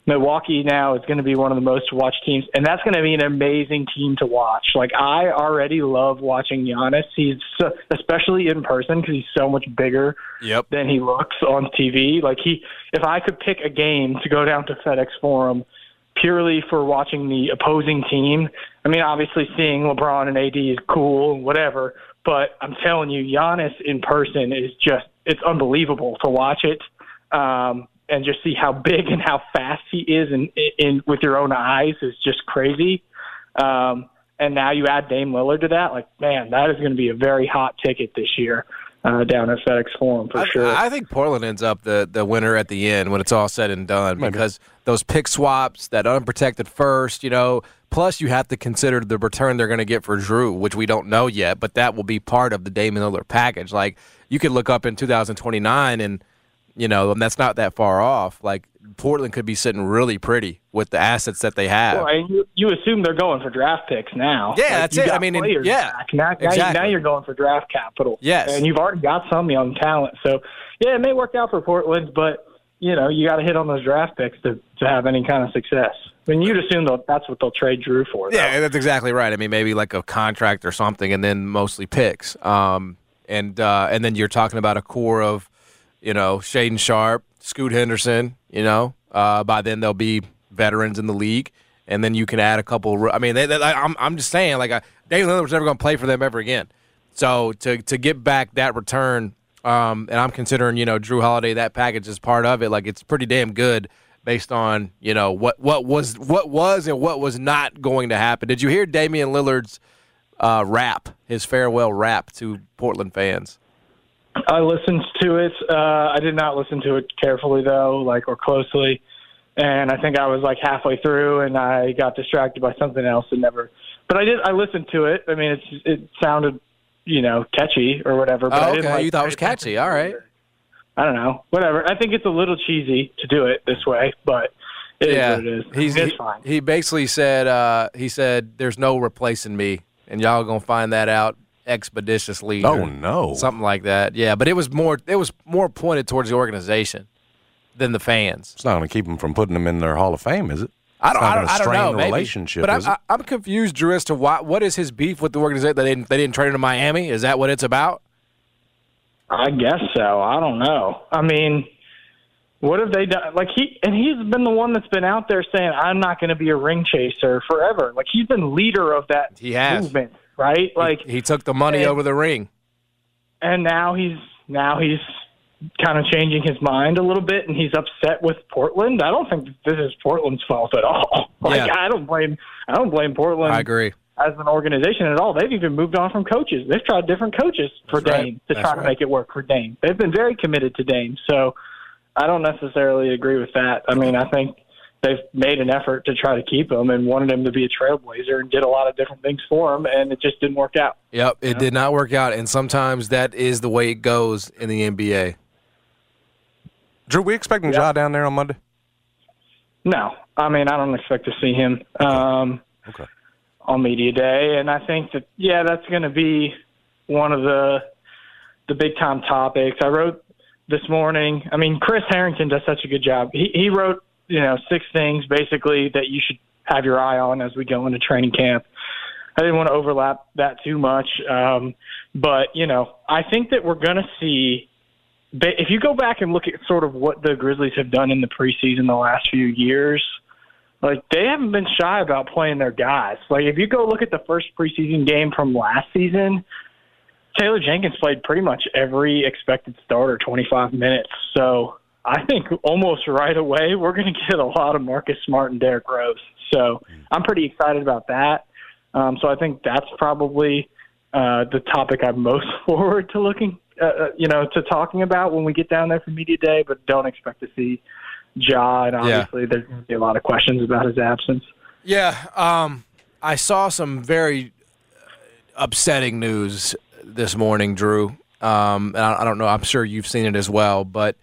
Milwaukee now is going to be one of the most watched teams, and that's going to be an amazing team to watch. Like I already love watching Giannis. He's so, especially in person because he's so much bigger Yep. than he looks on TV. Like he, if I could pick a game to go down to FedEx Forum purely for watching the opposing team, I mean, obviously seeing LeBron and AD is cool, and whatever. But I'm telling you, Giannis in person is just it's unbelievable to watch it. Um, and just see how big and how fast he is in, in with your own eyes is just crazy. Um, and now you add Dame Lillard to that, like man, that is going to be a very hot ticket this year uh, down at FedEx Forum for I, sure. I think Portland ends up the, the winner at the end when it's all said and done because those pick swaps, that unprotected first, you know, plus you have to consider the return they're going to get for Jrue, which we don't know yet, but that will be part of the Damian Lillard package. Like you could look up in 2029 and, you know, and that's not that far off. Like Portland could be sitting really pretty with the assets that they have. Well, and you, you assume they're going for draft picks now. Yeah, Like, that's it. I mean, and- yeah. Now, now, exactly. now you're going for draft capital. Yes. and you've already got some young talent. So yeah, it may work out for Portland, but you know you got to hit on those draft picks to to have any kind of success. I mean, you'd assume that that's what they'll trade Jrue for. though. Yeah, that's exactly right. I mean, maybe like a contract or something, and then mostly picks. Um, and uh, and then you're talking about a core of, you know, Shaedon Sharpe, Scoot Henderson. You know, uh, by then they'll be veterans in the league, and then you can add a couple. I mean, they, they, I'm I'm just saying, like, uh, Damian Lillard was never going to play for them ever again. So to to get back that return, um, and I'm considering, you know, Jrue Holiday that package is part of it. Like, it's pretty damn good based on you know what what was what was and what was not going to happen. Did you hear Damian Lillard's uh, rap, his farewell rap to Portland fans? I listened to it. Uh, I did not listen to it carefully though, like or closely. And I think I was like halfway through, and I got distracted by something else and never. But I did. I listened to it. I mean, it's it sounded, you know, catchy or whatever. But Oh, I didn't okay, like you thought it was catchy. All right. I don't know. Whatever. I think it's a little cheesy to do it this way, but it is yeah, what it is. he's it's he, fine. he basically said uh, he said there's no replacing me, and y'all gonna find that out expeditiously. Oh, or no. something like that. Yeah, but it was more it was more pointed towards the organization than the fans. It's not going to keep them from putting them in their Hall of Fame, is it? I don't, It's not I don't, gonna I don't know. the maybe. relationship, but is I, it? I, I'm confused, Drew, as to why. What is his beef with the organization? They didn't, they didn't trade him to Miami. Is that what it's about? I guess so. I don't know. I mean, what have they done? Like he and he's been the one that's been out there saying, "I'm not going to be a ring chaser forever." Like he's been leader of that He has. movement, right? Like He took the money and- over the ring. and now he's now he's kind of changing his mind a little bit, and he's upset with Portland. I don't think this is Portland's fault at all. <laughs> Like Yeah. I don't blame I don't blame Portland. I agree. as an organization at all. They've even moved on from coaches. They've tried different coaches for That's right. To That's try right. to make it work for Dame. They've been very committed to Dame. So I don't necessarily agree with that. I mean, I think they've made an effort to try to keep him and wanted him to be a trailblazer and did a lot of different things for him, and it just didn't work out. Yep, it did not work out, and sometimes that is the way it goes in the NBA. Drew, we expecting Ja down there on Monday? No, I mean, I don't expect to see him um, Okay. on media day, and I think that yeah, that's going to be one of the the big time topics. I wrote this morning. I mean, Chris Herrington does such a good job. He he wrote you know six things basically that you should have your eye on as we go into training camp. I didn't want to overlap that too much, um, but you know, I think that we're going to see. If you go back and look at sort of what the Grizzlies have done in the preseason the last few years, like they haven't been shy about playing their guys. Like if you go look at the first preseason game from last season, Taylor Jenkins played pretty much every expected starter 25 minutes. So I think almost right away we're going to get a lot of Marcus Smart and Derrick Rose. So I'm pretty excited about that. Um, so I think that's probably uh, the topic I'm most <laughs> forward to looking, uh, uh, you know, to talking about when we get down there for media day. But don't expect to see Ja, and obviously there's going to be a lot of questions about his absence. Yeah, um, I saw some very upsetting news this morning, Drew. Um, I don't know. I'm sure you've seen it as well, but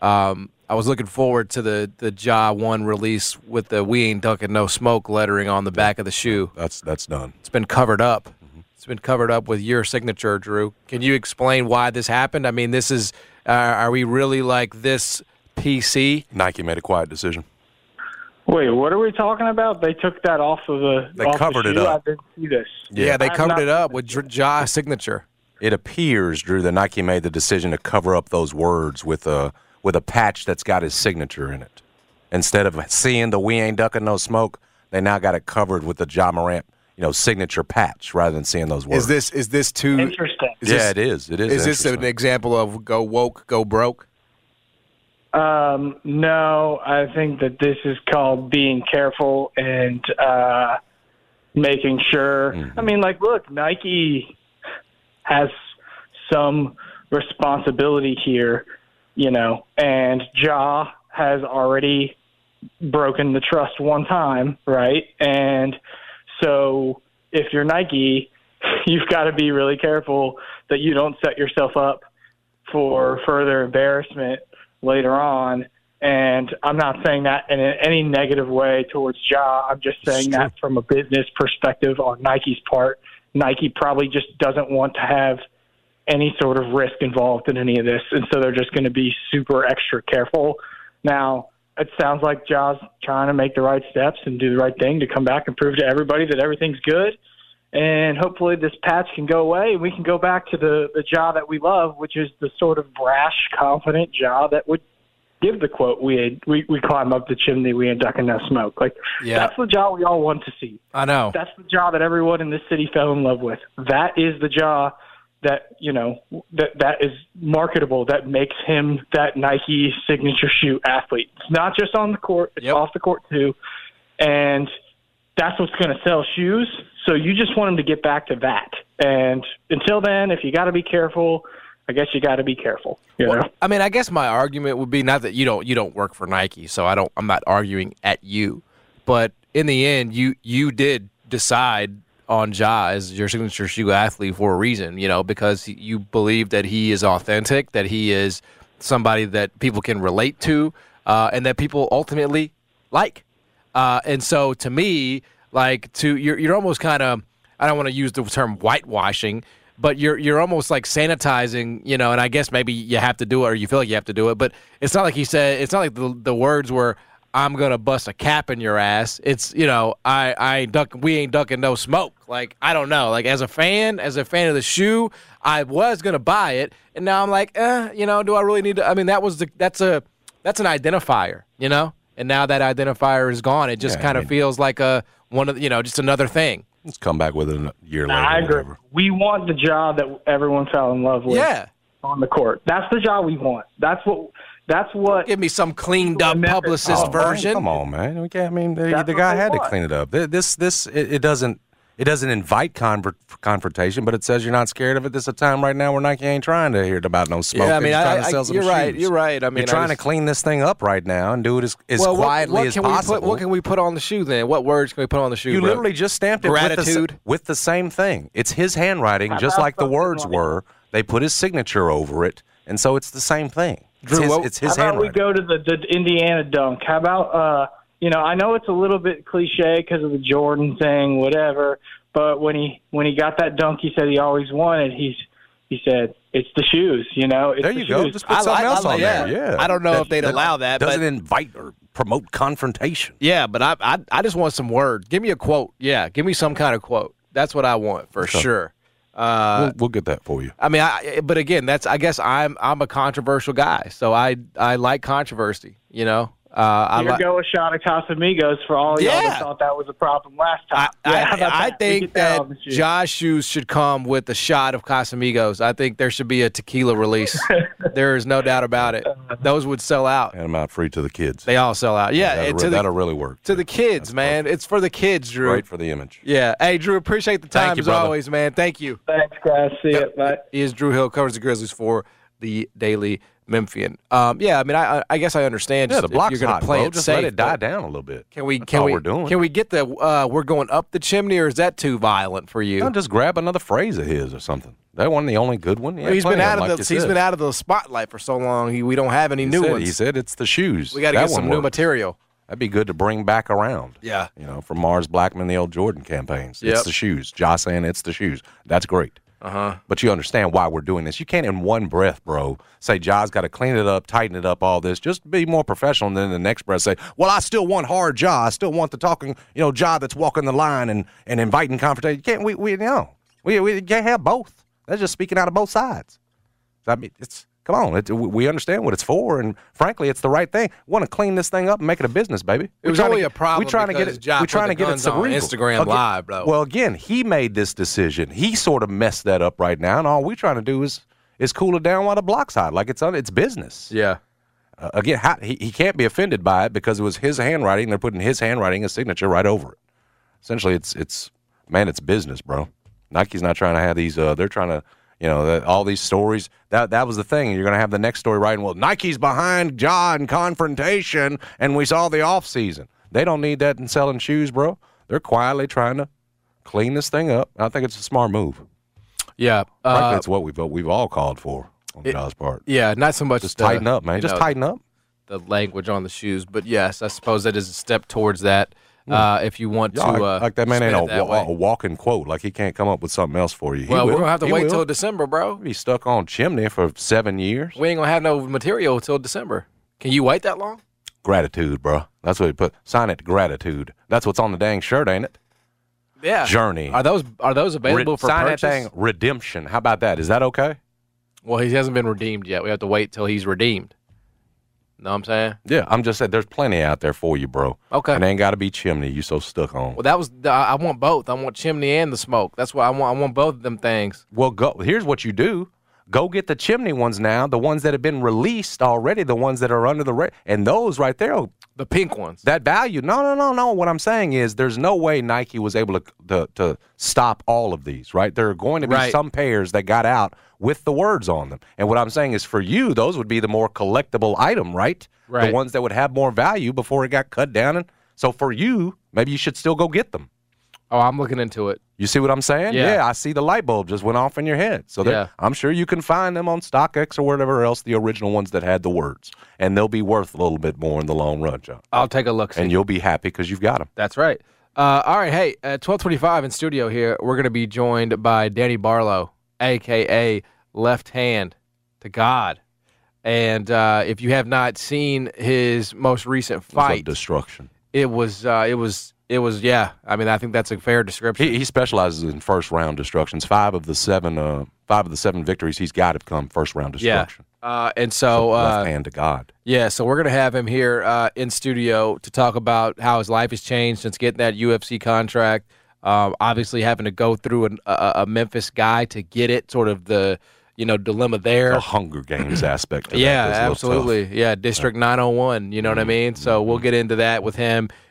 um, I was looking forward to the the Ja One release with the "We ain't ducking no smoke" lettering on the back of the shoe. That's that's done. It's been covered up. It's been covered up with your signature, Drew. Can you explain why this happened? I mean, this is Uh, are we really like this PC? Nike made a quiet decision. Wait, what are we talking about? They took that off of the. They off the covered it up. I didn't see this. Yeah, they I covered it up with Dr- Ja's signature. It appears, Drew, that Nike made the decision to cover up those words with a with a patch that's got his signature in it. Instead of seeing the "We ain't ducking no smoke," they now got it covered with the Ja Morant, you know, signature patch rather than seeing those words. Is this is this too? Interesting. Is yeah, this, it is. It is. Is this an example of go woke, go broke? Um, no, I think that this is called being careful and uh, making sure. Mm-hmm. I mean, like, look, Nike has some responsibility here, you know, and Ja has already broken the trust one time, right? And so if you're Nike, <laughs> you've got to be really careful that you don't set yourself up for further embarrassment later on. And I'm not saying that in any negative way towards Ja. I'm just saying that from a business perspective on Nike's part. Nike probably just doesn't want to have any sort of risk involved in any of this. And so they're just going to be super extra careful. Now, it sounds like Ja's trying to make the right steps and do the right thing to come back and prove to everybody that everything's good. And hopefully this patch can go away and we can go back to the, the Ja that we love, which is the sort of brash, confident Ja that would give the quote, we, ain't- we, we climb up the chimney, we ain't ducking no smoke. Like, Yeah. that's the Ja we all want to see. I know. That's the Ja that everyone in this city fell in love with. That is the Ja that you know that that is marketable. That makes him that Nike signature shoe athlete. It's not just on the court; it's off the court too, and that's what's going to sell shoes. So you just want him to get back to that. And until then, if you got to be careful, I guess you got to be careful. You know. I mean, I guess my argument would be not that you don't you don't work for Nike, so I don't I'm not arguing at you, but in the end, you you did decide on Ja as your signature shoe athlete for a reason, you know, because you believe that he is authentic, that he is somebody that people can relate to, uh, and that people ultimately like. Uh, and so to me, like to you're you're almost kind of I don't want to use the term whitewashing, but you're you're almost like sanitizing, you know. And I guess maybe you have to do it, or you feel like you have to do it. But it's not like he said. It's not like the the words were. I'm gonna bust a cap in your ass. It's you know I I ain't duck we ain't ducking no smoke. Like I don't know. Like as a fan, as a fan of the shoe, I was gonna buy it, and now I'm like, eh, you know, do I really need to? I mean, that was the that's a that's an identifier, you know. And now that identifier is gone, it just Yeah, kind of mean- feels like a one of you know just another thing. Let's come back with it a year later. I agree. whatever. We want the job that everyone fell in love with. Yeah. On the court. That's the job we want. That's what. That's what. Give me some cleaned up publicist Oh, man, version. Come on, man. We can't, I mean, the, the guy they had to clean it up. This, this, it, it doesn't, it doesn't invite conver- confrontation, but it says you're not scared of it. This is a time right now where Nike ain't trying to hear about no smoke. Yeah, I They're mean, just I- trying to I- sell some you're right, you're right. I mean, you're I trying just- to clean this thing up right now and do it as, as well, quietly what, as can possible. We put, what can we put on the shoe then? What words can we put on the shoe? you bro? literally just stamped it with the, with the same thing. It's his handwriting, just like the words were. They put his signature over it, and so it's the same thing. It's his, what- it's his How about we go to the, the Indiana dunk? How about uh, you know, I know it's a little bit cliche because of the Jordan thing, whatever. But when he when he got that dunk, he said he always wanted. He's he said it's the shoes. You know, it's There the you go. shoes. Just put something else on yeah. there. Yeah. I don't know if they'd allow that, Doesn't but- invite or promote confrontation. Yeah, but I, I I just want some word. Give me a quote. Yeah, give me some kind of quote. That's what I want for Okay. sure. Uh, we'll, we'll get that for you. I mean, I, but again, that's I guess I'm I'm a controversial guy, so I I like controversy. You know, uh, I Here like. go a shot of Casamigos for all y'all Yeah. that thought that was a problem last time. I, Yeah, how I, I that? We think that that on the shoe. Ja's shoes should come with a shot of Casamigos. I think there should be a tequila release. <laughs> there is no doubt about it. Those would sell out. And I'm out free to the kids. They all sell out. Yeah, that'll, and re- to the, that'll really work. to the kids, man. It's for the kids, Drew. Great for the image. Yeah. Hey, Drew, appreciate the time you, as brother. always, man. Thank you. Thanks, guys. See you. Bye. He is Drew Hill, covers the Grizzlies for the Daily Memphian. Um, yeah, I mean, I, I guess I understand. Yeah, just the if block's you're gonna hot, play bro. it Just safe, let it die down a little bit. Can we? That's Can we? we're doing. Can we get the? Uh, we're going up the chimney, or is that too violent for you? No, just grab another phrase of his or something. That one, the only good one. Yeah, he's been out of like the. He's said. been out of the spotlight for so long. He, we don't have any He new said, ones. He said it's the shoes. we got to get some new works. material. That'd be good to bring back around. Yeah. You know, from Mars Blackmon, the old Jordan campaigns. Yep. It's the shoes. Ja's saying it's the shoes. That's great. Uh huh. But you understand why we're doing this. You can't, in one breath, bro, say Ja's got to clean it up, tighten it up, all this. Just be more professional. And then the next breath say, well, I still want hard Ja. I still want the talking, you know, Ja that's walking the line and, and inviting confrontation. You can't, we, we, no. We, we can't have both. That's just speaking out of both sides. I mean, it's, come on. It, we understand what it's for. And frankly, it's the right thing. We want to clean this thing up and make it a business, baby. It We're was only to a problem We're trying to get it. We're trying to get it cerebral. Instagram Again- Live, bro. Well, again, he made this decision. He sort of messed that up right now, and all we're trying to do is is cool it down while the block's hot, like it's on it's business. Yeah. Uh, again, how, he he can't be offended by it because it was his handwriting. They're putting his handwriting, his signature, right over it. Essentially, it's it's man, it's business, bro. Nike's not trying to have these. Uh, they're trying to. You know, that, all these stories. That that was the thing. You're going to have the next story writing. Well, Nike's behind John confrontation, and we saw the off season. They don't need that in selling shoes, bro. They're quietly trying to clean this thing up. I think it's a smart move. Yeah. Frankly, Uh, it's what we've we've all called for on it- Ja's part. yeah, not so much Just the, tighten up, man. Just know, tighten up. The language on the shoes, but yes, I suppose that is a step towards that. Uh, if you want Yeah, to, like, uh, like that man ain't a, that wa- a walking quote. Like he can't come up with something else for you. He Well, we're will. gonna have to He wait will. till December, bro. Be stuck on chimney for seven years. We ain't gonna have no material till December. Can you wait that long? Gratitude, bro. That's what he put. Sign it. Gratitude. That's what's on the dang shirt, ain't it? Yeah. Journey. Are those are those available Re- for sign purchase? that thing. Redemption. How about that? Is that okay? Well, he hasn't been redeemed yet. We have to wait till he's redeemed. Know what I'm saying? Yeah, I'm just saying. There's plenty out there for you, bro. Okay. And it ain't got to be chimney. You so stuck on. Well, that was the, I I want both. I want chimney and the smoke. That's what I want. I want both of them things. Well, go. Here's what you do. Go get the chimney ones now. The ones that have been released already. The ones that are under the ra- and those right there. The pink ones. That value. No, no, no, no. What I'm saying is, there's no way Nike was able to to, to stop all of these. Right. There are going to be Right. some pairs that got out with the words on them. And what I'm saying is, for you, those would be the more collectible item, right? Right. The ones that would have more value before it got cut down. And so for you, maybe you should still go get them. Oh, I'm looking into it. You see what I'm saying? Yeah. I see the light bulb just went off in your head. So Yeah. I'm sure you can find them on StockX or whatever else, the original ones that had the words. And they'll be worth a little bit more in the long run, John. I'll take a look. And you'll be happy because you've got them. That's right. Uh, all right. Hey, at 1225 in studio here, we're going to be joined by Danny Barlow, a.k.a. Left Hand to God. And uh, if you have not seen his most recent fight, destruction. it was, uh, it was, it was, yeah. I mean, I think that's a fair description. He, he specializes in first round destructions. Five of the seven, uh, five of the seven victories he's got have come first round yeah. destruction. Uh, and so, uh, hand to God. Yeah, so we're gonna have him here uh, in studio to talk about how his life has changed since getting that UFC contract. Um, obviously, having to go through an, a, a Memphis guy to get it, sort of the you know dilemma there. The Hunger Games aspect. Of yeah, absolutely. Yeah, District 901. You know what I mean? So we'll get into that with him